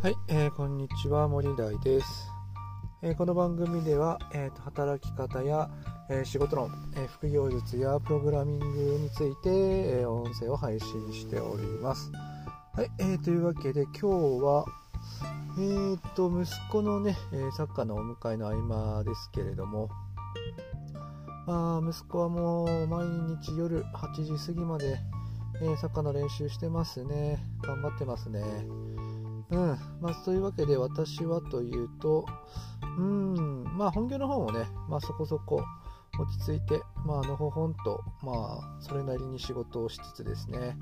はい、えーこんにちは森大です、えーこの番組では、えー働き方や、えー仕事論、えー副業術やプログラミングについて、えー音声を配信しております。はい、えーというわけで今日はえーと息子のね、えサッカーのお迎えの合間ですけれどもまあ息子はもう毎日夜8時過ぎまで、えサッカーの練習してますね。頑張ってますね。うん、まあそういうわけで私はというと、うん、まあ本業の方もね、まあそこそこ落ち着いて、まあのほほんと、まあそれなりに仕事をしつつですね、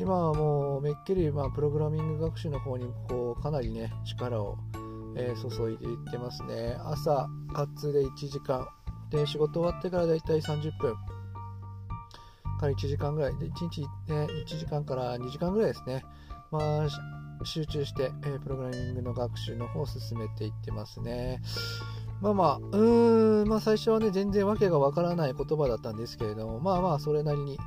今はもうめっきり、まあプログラミング学習の方にこうかなりね、力を、えー注いでいってますね。朝、活で1時間、で仕事終わってからだいたい30分。から1時間ぐらい、で1日、ね、1時間から2時間ぐらいですね。まあ集中して、えプログラミングの学習の方を進めていってますね。まあまあ、うーん、まあ最初はね、全然わけがわからない言葉だったんですけれども、まあまあ、それなりに、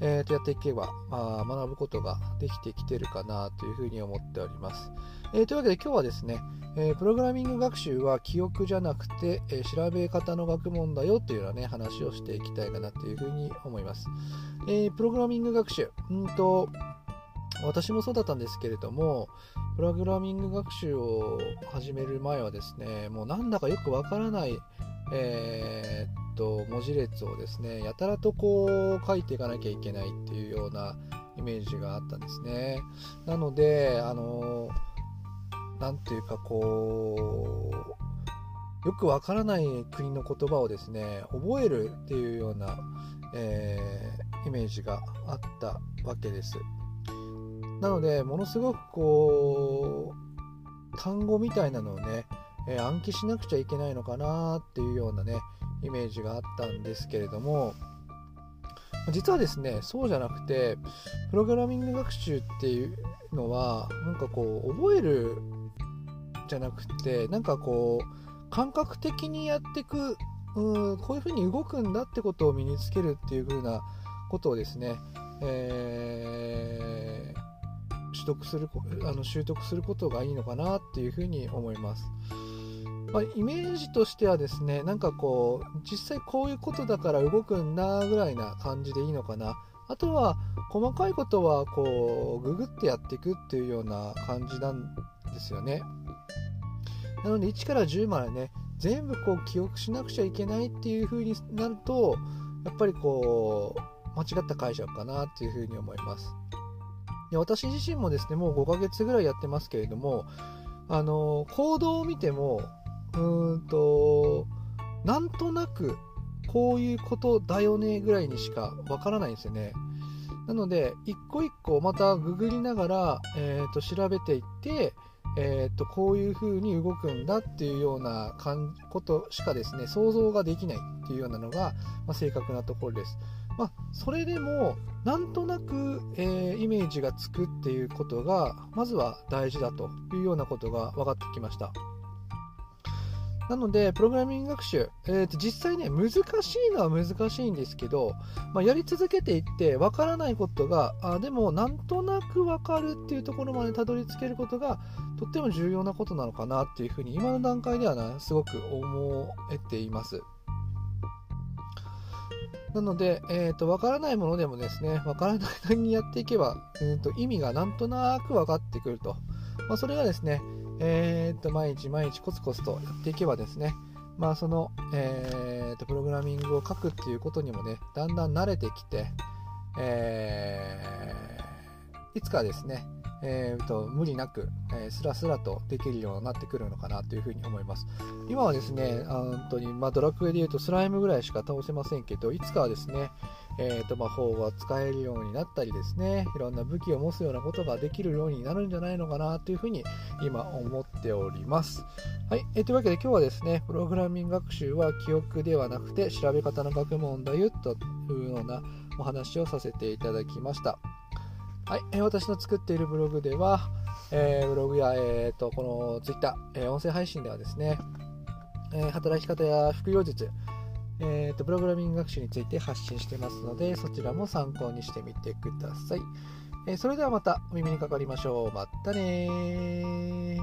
えーとやっていけば、まあ、学ぶことができてきてるかなというふうに思っております。えーというわけで今日はですね、えープログラミング学習は記憶じゃなくて、えー調べ方の学問だよというようなね、話をしていきたいかなというふうに思います。えープログラミング学習、うんと、私もそうだったんですけれども、プログラミング学習を始める前はですね、もうなんだかよくわからない、えーっと、文字列をですね、やたらとこう書いていかなきゃいけないっていうようなイメージがあったんですね。なので、あの、なんていうかこう、よくわからない国の言葉をですね、覚えるっていうような、えーイメージがあったわけです。なので、ものすごくこう、単語みたいなのをね、えー暗記しなくちゃいけないのかなっていうようなね、イメージがあったんですけれども、実はですね、そうじゃなくて、プログラミング学習っていうのは、なんかこう、覚えるじゃなくて、なんかこう、感覚的にやっていく、うん、こういうふうに動くんだってことを身につけるっていう風なことをですね、えー取得するあの習得することがいいのかなっていうふうに思います。まあ、イメージとしてはですね、なんかこう、実際こういうことだから動くんだぐらいな感じでいいのかな。あとは、細かいことはこう、ググってやっていくっていうような感じなんですよね。なので、1から10までね、全部こう記憶しなくちゃいけないっていう風になると、やっぱりこう、間違った解釈かなっていうふうに思います。で私自身もですね、もう5ヶ月ぐらいやってますけれども、あの、行動を見ても、うんと、なんとなく、こういうことだよねぐらいにしかわからないんですよね。なので、一個一個またググりながら、えー、と調べていって、えー、とこういう風に動くんだっていうようなことしかですね想像ができないっていうようなのが、まあ、正確なところです。まあ、それでもなんとなく、えーイメージがつくっていうことがまずは大事だというようなことが分かってきました。なので、プログラミング学習、えーと実際ね、難しいのは難しいんですけど、まあ、やり続けていって、わからないことが、あでも、なんとなくわかるっていうところまでたどり着けることが、とっても重要なことなのかなっていうふうに、今の段階ではな、すごく思えています。なので、えー、と分からないものでもですね、分からないなりにやっていけば、うんと意味がなんとなく分かってくると。まあ、それがですね、えー、と毎日毎日コツコツとやっていけばですね、まあ、その、えー、とプログラミングを書くっていうことにもね、だんだん慣れてきて、えーいつかですね、えー、と無理なく、えースラスラとできるようになってくるのかなというふうに思います。今はですね、本当に、まあ、ドラクエで言うとスライムぐらいしか倒せませんけど、いつかはですね、えー、と魔法が使えるようになったりですね、いろんな武器を持つようなことができるようになるんじゃないのかなというふうに今思っております。はい、えーというわけで今日はですね、プログラミング学習は記憶ではなくて調べ方の学問だよというようなお話をさせていただきました。はい、えー私の作っているブログでは、えーブログや、えー、とこの Twitter、えー音声配信ではですね、えー働き方や副業術、えーとプログラミング学習について発信してますのでそちらも参考にしてみてください、えーそれではまたお耳にかかりましょう。またねー。